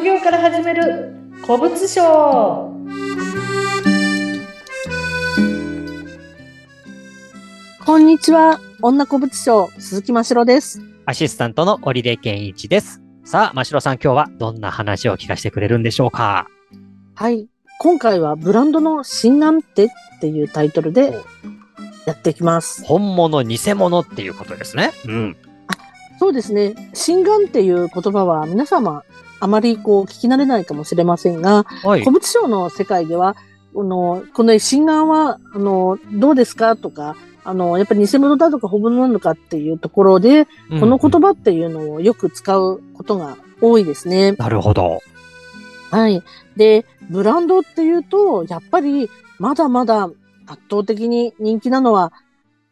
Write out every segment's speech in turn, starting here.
職業から始める古物商こんにちは。女古物商、鈴木ましろです。アシスタントの織出健一です。さあ、真城さん今日はどんな話を聞かせてくれるんでしょうか？はい。今回はブランドの新眼手っていうタイトルでやっていきます。本物、偽物っていうことですね。うん。そうですね。新眼っていう言葉は皆様あまりこう聞き慣れないかもしれませんが、はい古。物商の世界では、この、この新眼は、あの、どうですかとか、あの、やっぱり偽物だとか本物なのかっていうところで、この言葉。葉っていうのをよく使うことが多いですね。なるほど。はい。で、ブランドっていうと、やっぱりまだまだ圧倒的に人気なのは、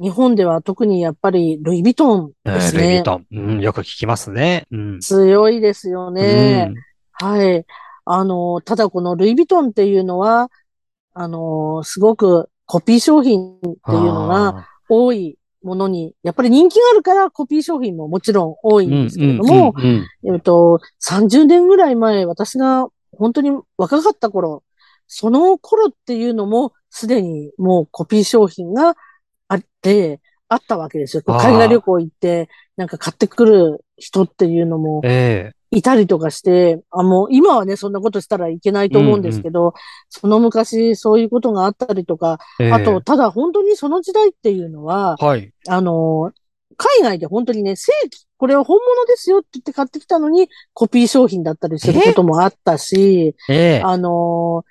日本では特にやっぱりルイ・ヴィトンえですールイ・ヴィね。トン。うん、よく聞きますね。うん。強いですよね。うんはい。あの、ただこのルイ・ヴィトンっていうのは、あの、すごくコピー商品っていうのがあ多いものに、やっぱり人気があるからコピー商品ももちろん多いーんですけれども、えっと、30年ぐらい前、私が本当に若かった頃、その頃っていうのも、すでにもうコピー商品があって、あったわけですよ。海外旅行行って、なんか買ってくる人っていうのもえいたりとかして、あ、もう今はね、そんなことしたらいけないと思うんですけど、その昔そういうことがあったりとか、あと、ただ本当にその時代っていうのは、はい。あの、海外で本当にね、正規、これは本物ですよって言って買ってきたのに、コピー商品だったりすることもあったし、ええ。あの、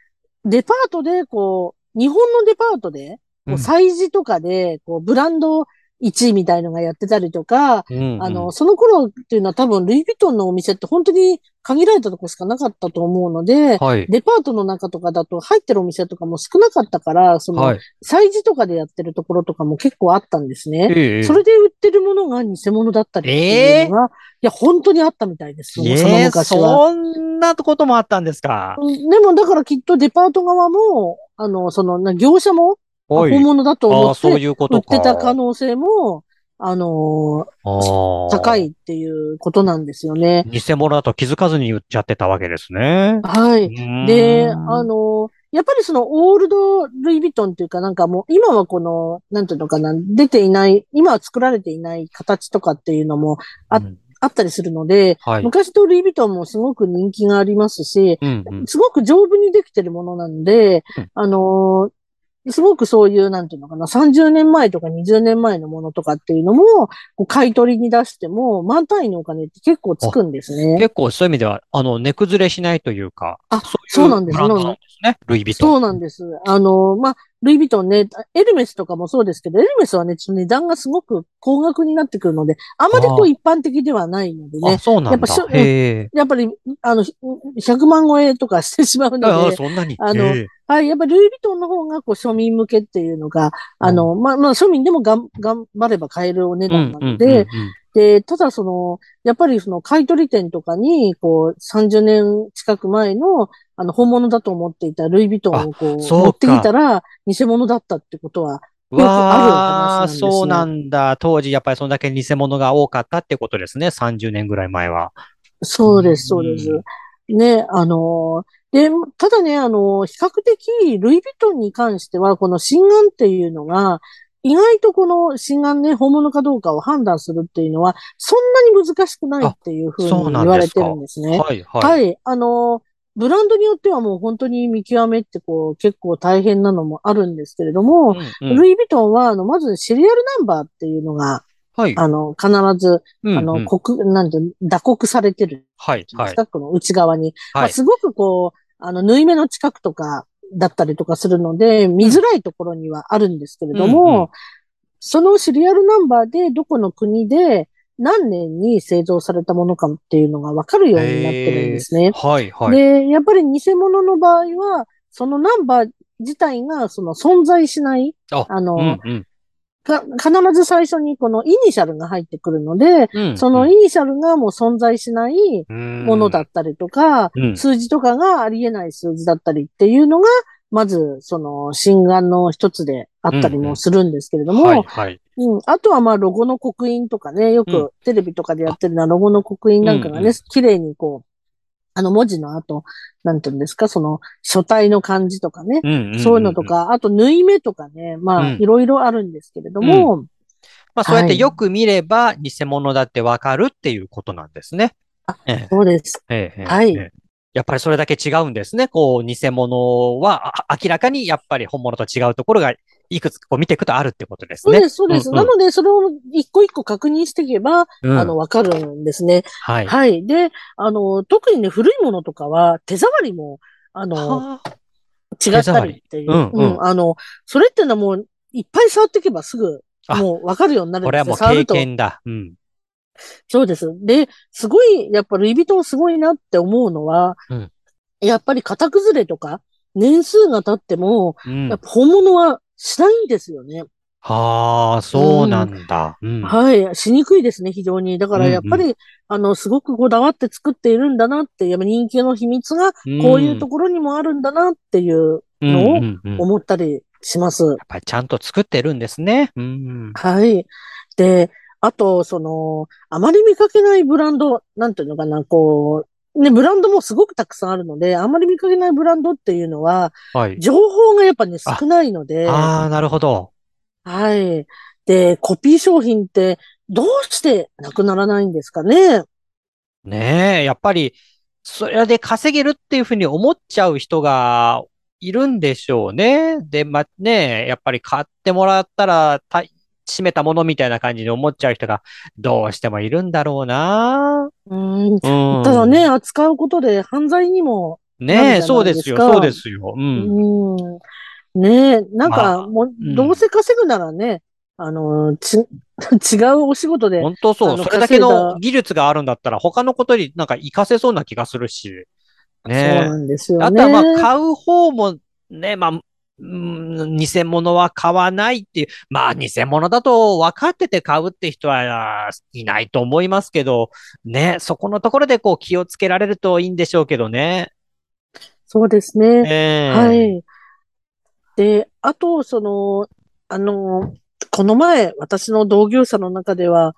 デパートで、こう、日本のデパートで、こう催事とかで、こう、ブランド1位みたいのがやってたりとか、うんうんあの、その頃っていうのは多分、ルイ・ヴィトンのお店って本当に限られたとこしかなかったと思うので、はい。デパートの中とかだと入ってるお店とかも少なかったから、その、はい。催事とかでやってるところとかも結構あったんですね。ええそれで売ってるものが偽物だったりっていうのが、いや、本当にあったみたいです。そのそのええ昔は。そんなこともあったんですかうんでも、だからきっとデパート側も、あの、その、な業者もはい本物だと思ってそういうことか。売ってた可能性も、あのああ高いっていうことなんですよね。偽物だと気づかずに売っちゃってたわけですね。はい。で、あの、の、やっぱりそのオールド・ルイ・ヴィトンっていうかなんかもう今はこの、なんていうのかな、出ていない、今は作られていない形とかっていうのもあうんあったりするので、はい。昔とルイ・ヴィトンもすごく人気がありますし、うんうんすごく丈夫にできてるものなんで、うんあのーすごくそういう、なんていうのかな、30年前とか20年前のものとかっていうのも、こう買い取りに出しても、満単位のお金って結構つくんですね。結構そういう意味では、あの、値崩れしないというか、あそうなんですブランドなんですね。ルイ・ヴィトン。そうなんです。あのーまあ、ルイ・ヴィトンね、エルメスとかもそうですけど、エルメスはね、ちょっと値段がすごく高額になってくるので、あまりこう一般的ではないのであ、ね、そうなんだやっぱ。やっぱり、あの、100万超えとかしてしまうのああ、で、そんなに。あのはい。やっぱルイ・ヴィトンの方がこう庶民向けっていうのが、あの、まあ、まあ庶民でもがん頑張れば買えるお値段なので、で、ただその、やっぱりその買い取り店とかに、こう、30年近く前の、あの、本物だと思っていたルイ・ヴィトンをこう、持ってきたら、偽物だったってことは、うん。よくある話なんですねそうなんだ。当時やっぱりそんだけ偽物が多かったってことですね。30年ぐらい前は。そうです、そうです。ね、あの、で、ただね、あの、比較的、ルイ・ヴィトンに関しては、この心眼っていうのが、意外とこの心眼ね、本物かどうかを判断するっていうのは、そんなに難しくないっていうふうに言われてるんですね。はい、はい。はい。あの、ブランドによってはもう本当に見極めってこう、結構大変なのもあるんですけれども、うんうんルイ・ヴィトンは、あの、まずシリアルナンバーっていうのが、はい。あの、必ず、あの、うんうん刻、なんて打刻されてるはい、はい。近くの内側に。まはい。あすごくこう、あの、縫い目の近くとかだったりとかするので、見づらいところにはあるんですけれども、うんうんそのシリアルナンバーでどこの国で何年に製造されたものかっていうのがわかるようになってるんですね。はい、はい。で、やっぱり偽物の場合は、そのナンバー自体がその存在しない、ああの、うんうんか必ず最初にこのイニシャルが入ってくるので、うんそのイニシャルがもう存在しないうんものだったりとか、うん数字とかがありえない数字だったりっていうのが、まず、その、心眼の一つであったりもするんですけれども。うん。あとはまあ、ロゴの刻印とかね、ようんくテレビとかでやってるのは、ロゴの刻印なんかがねうんうん、綺麗にこう、あの文字の後、なんていうんですか、その書体の漢字とかね、うんうんうんそういうのと。か、あと縫い目とかね、まあ、うんいろいろあるんですけれども、まあそうやってはいよく見れば偽物だってわかるっていうことなんですね。ええそうです。ええええはいええやっぱりそれだけ違うんですね。こう、偽物はあ明らかにやっぱり本物と違うところがいくつかこう見ていくとあるってことですね。そうです、そうです。んんなので、それを一個一個確認していけば、うんあの、わかるんですね。はい。はい。で、あの、特にね、古いものとかは、手触りも、あの、はあ違ったりっていう。手触りうんうんあの、それってのはもう、いっぱい触っていけばすぐ、あもうわかるようになるんですよ。これはもう経。験だ。うん。そうです。で、すごい、やっぱルイ・ヴィトンすごいなって思うのは、うんやっぱり型崩れとか、年数が経っても、うんやっぱ本物はしないんですよね。はあ、そうなんだ。うん。はい。しにくいですね、非常に。だからやっぱり、うんあの、すごくこだわって作っているんだなって、やっぱ人気の秘密が、こういうところにもあるんだなっていうのをうんうんうんやっ思ったりします。ぱりちゃんと作ってるんですね。うん。はい。で、あと、その、あまり見かけないブランド、なんていうのかな、こう、ね、ブランドもすごくたくさんあるので、あまり見かけないブランドっていうのは、はい。情報がやっぱね、少ないので、ああ、なるほど。はい。で、コピー商品って、どうしてなくならないんですかね？ねえ、やっぱり、それで稼げるっていうふうに思っちゃう人がいるんでしょうね。で、ま、ねえ、やっぱり買ってもらったら、た、閉めたものみたいな感じに思っちゃう人がどうしてもいるんだろうな。うん。うん。ただね、扱うことで犯罪にも、ねえ、なるじゃないそうですよ、そうですよ。うん。うん。ねえ、なんまか、あもう、うんどうせ稼ぐならね、あの、ち、違うお仕事で、本当そう。それだけの技術があるんだったら、他のことになんか活かせそうな気がするし。そう。なんですよね。あとはまあ、買う方もね、まあ、うん偽物は買わないっていう。まあ、偽物だと分かってて買うって人はいないと思いますけど、ね、そこのところでこう気をつけられるといいんでしょうけどね。そうですね。ええはい。で、あと、その、あの、この前、私の同業者の中では、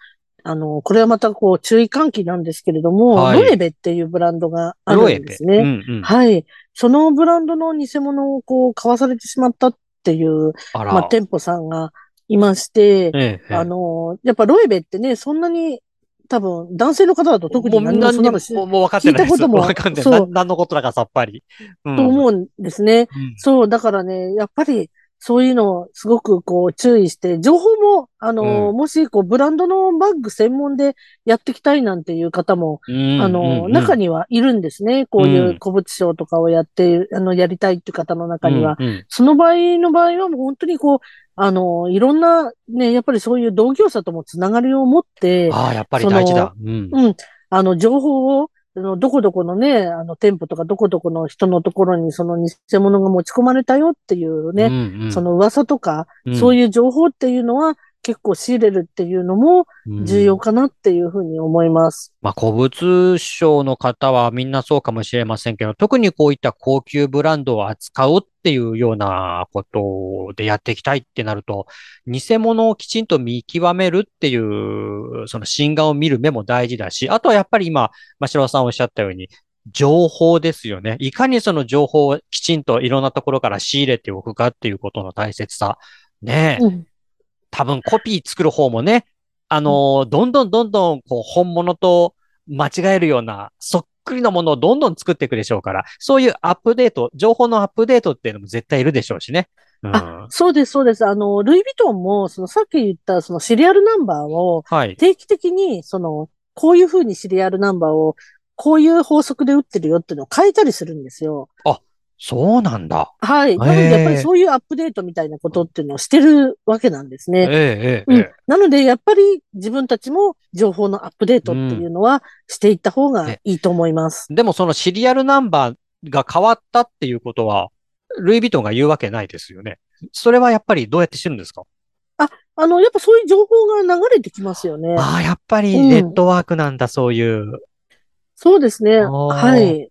あの、これはまたこう、注意喚起なんですけれども、はいロエベっていうブランドがあ。るんですね。うんうん。はい。そのブランドの偽物をこう、買わされてしまったっていう、あら。まあ、店舗さんがいまして、ええあの、やっぱロエベってね、そんなに、多分、男性の方だと特に何もそんなのしもうもう分かってないです。聞いたことも分かんない。そうな何のことだかさっぱり。うんと思うんですね。うんそう、だからね、やっぱり、そういうのをすごくこう注意して、情報も、あの、うんもしこうブランドのバッグ専門でやっていきたいなんていう方も、うんあの、うん中にはいるんですね。こういううん古物商とかをやって、あの、やりたいっていう方の中には。その場合の場合はもう本当にこう、あの、いろんなね、やっぱりそういう同業者ともつながりを持って、ああ、やっぱり大事だ。うん。うん。あの、情報を、あの、どこどこのね、あの、店舗とかどこどこの人のところにその偽物が持ち込まれたよっていうね、うんうん。その噂とか、うん。そういう情報っていうのは結構仕入れるっていうのも重要かなっていうふうに思います。まあ、古物商の方はみんなそうかもしれませんけど、特にこういった高級ブランドを扱うっていうようなことでやっていきたいってなると、偽物をきちんと見極めるっていう、その心眼を見る目も大事だし、あとはやっぱり今、真城さんおっしゃったように、情報ですよね。いかにその情報をきちんといろんなところから仕入れておくかっていうことの大切さ。ねえ。うん。多分コピー作る方もね、あのーどんどんどんどん、こう、本物と間違えるような、そっくりのものをどんどん作っていくでしょうから、そういうアップデート、情報のアップデートっていうのも絶対いるでしょうしね。うん。あ、そうです、そうです。あの、ルイ・ヴィトンも、そのさっき言ったそのシリアルナンバーをはい。定期的に、その、こういうふうにシリアルナンバーを、こういう法則で打ってるよっていうのを変えたりするんですよ。そうなんだ。はい。なので、やっぱりそういうアップデートみたいなことっていうのをしてるわけなんですね。ええ、え。なので、やっぱり自分たちも情報のアップデートっていうのはしていった方がいいと思います。でもそのシリアルナンバーが変わったっていうことは、ルイ・ヴィトンが言うわけないですよね。それはやっぱりどうやって知るんですか？あの、やっぱそういう情報が流れてきますよね。ああ、やっぱりうんネットワークなんだ、そういう。そうですね。はい。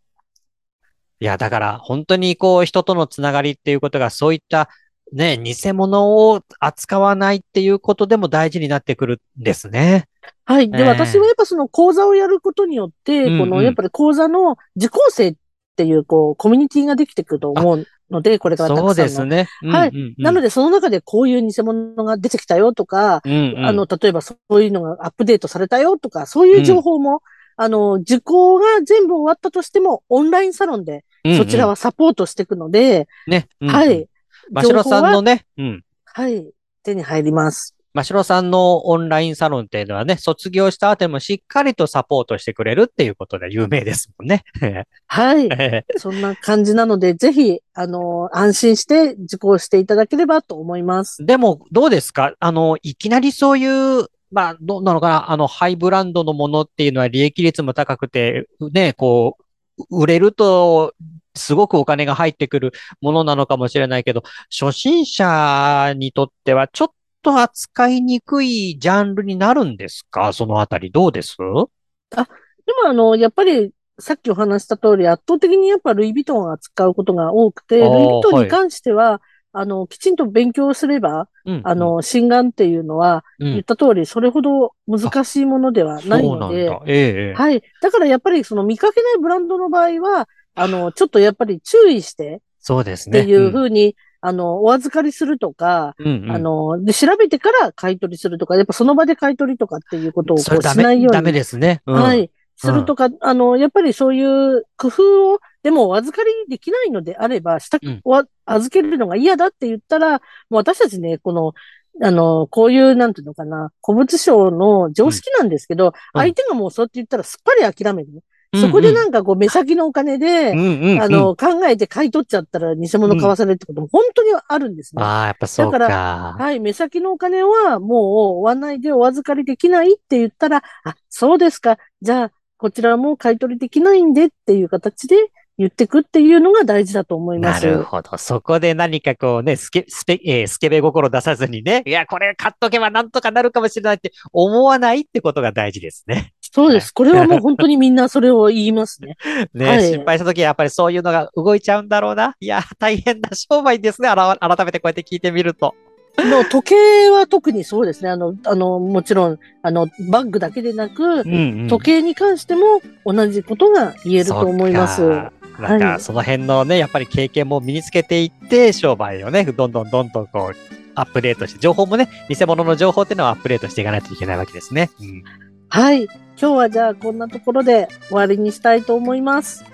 いや、だから、本当にこう、人とのつながりっていうことが、そういったね、偽物を扱わないっていうことでも大事になってくるんですね。はい。で、ええ私はやっぱその講座をやることによって、うんうんこの、やっぱり講座の受講生っていう、こう、コミュニティができてくると思うので、これからたくさんの。そうですね。はいうんうんうんなので、その中でこういう偽物が出てきたよとか、うんうんあの、例えばそういうのがアップデートされたよとか、そういう情報も、あの、受講が全部終わったとしても、オンラインサロンで、そちらはサポートしていくので、ね。うんはい。真城さんのね、うん。はい、手に入ります。真城さんのオンラインサロンっていうのはね、卒業した後もしっかりとサポートしてくれるっていうことで有名ですもんね。はい。そんな感じなので、ぜひ、あの、安心して受講していただければと思います。でも、どうですか？あの、いきなりそういう、まあ、どうなのかな？あの、ハイブランドのものっていうのは利益率も高くて、ね、こう、売れると、すごくお金が入ってくるものなのかもしれないけど、初心者にとってはちょっと扱いにくいジャンルになるんですか？そのあたりどうです？でも、あの、やっぱり、さっきお話した通り、圧倒的にやっぱルイ・ヴィトンを扱うことが多くて、ルイ・ヴィトンに関しては、あの、きちんと勉強すれば、うんあ、の、心眼っていうのは、うん言った通り、それほど難しいものではないので、だ。ええ。はい。だからやっぱりその見かけないブランドの場合は、あの、ちょっとやっぱり注意してそうですね。っていうふうに、あの、お預かりするとか、うんうんうんあの、で、調べてから買い取りするとか、やっぱその場で買い取りとかっていうことをこしないように。ダメですね。うんはい。するとか、あの、やっぱりそういう工夫を、でもお預かりできないのであれば、したうん、お預けるのが嫌だって言ったら、もう私たちね、この、あの、こういう、なんていうのかな、古物商の常識なんですけど、うん相手がもうそうって言ったらすっぱり諦める。そこでなんかこう、目先のお金で、うんうんうんあの、考えて買い取っちゃったら偽物買わされるってことも本当にあるんですね。ああ、やっぱそうだか。はい、目先のお金はもう終わないでお預かりできないって言ったら、あ、そうですか。じゃあ、こちらも買い取りできないんでっていう形で言ってくっていうのが大事だと思いまなす。るほど。そこで何かこうね、スケ、スペ、えースケベ心出さずにね、いや、これ買っとけばなんとかなるかもしれないって思わないってことが大事ですね。そうです。これはもう本当にみんなそれを言いますね。ね、はい失敗した時はやっぱりそういうのが動いちゃうんだろうな。いや、大変な商売ですね。あら 改めてこうやって聞いてみると。の時計は特にそうですね。あの、あの、もちろん、あの、バッグだけでなく、うんうん時計に関しても同じことが言えると思います。なんか、はいその辺のね、やっぱり経験も身につけていって、商売をね、どんどんどんどんこう、アップデートして、情報もね、偽物の情報っていうのはアップデートしていかないといけないわけですね。うんはい。今日はじゃあこんなところで終わりにしたいと思います。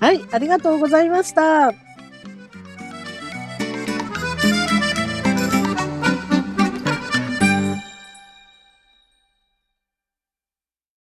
はい。ありがとうございました。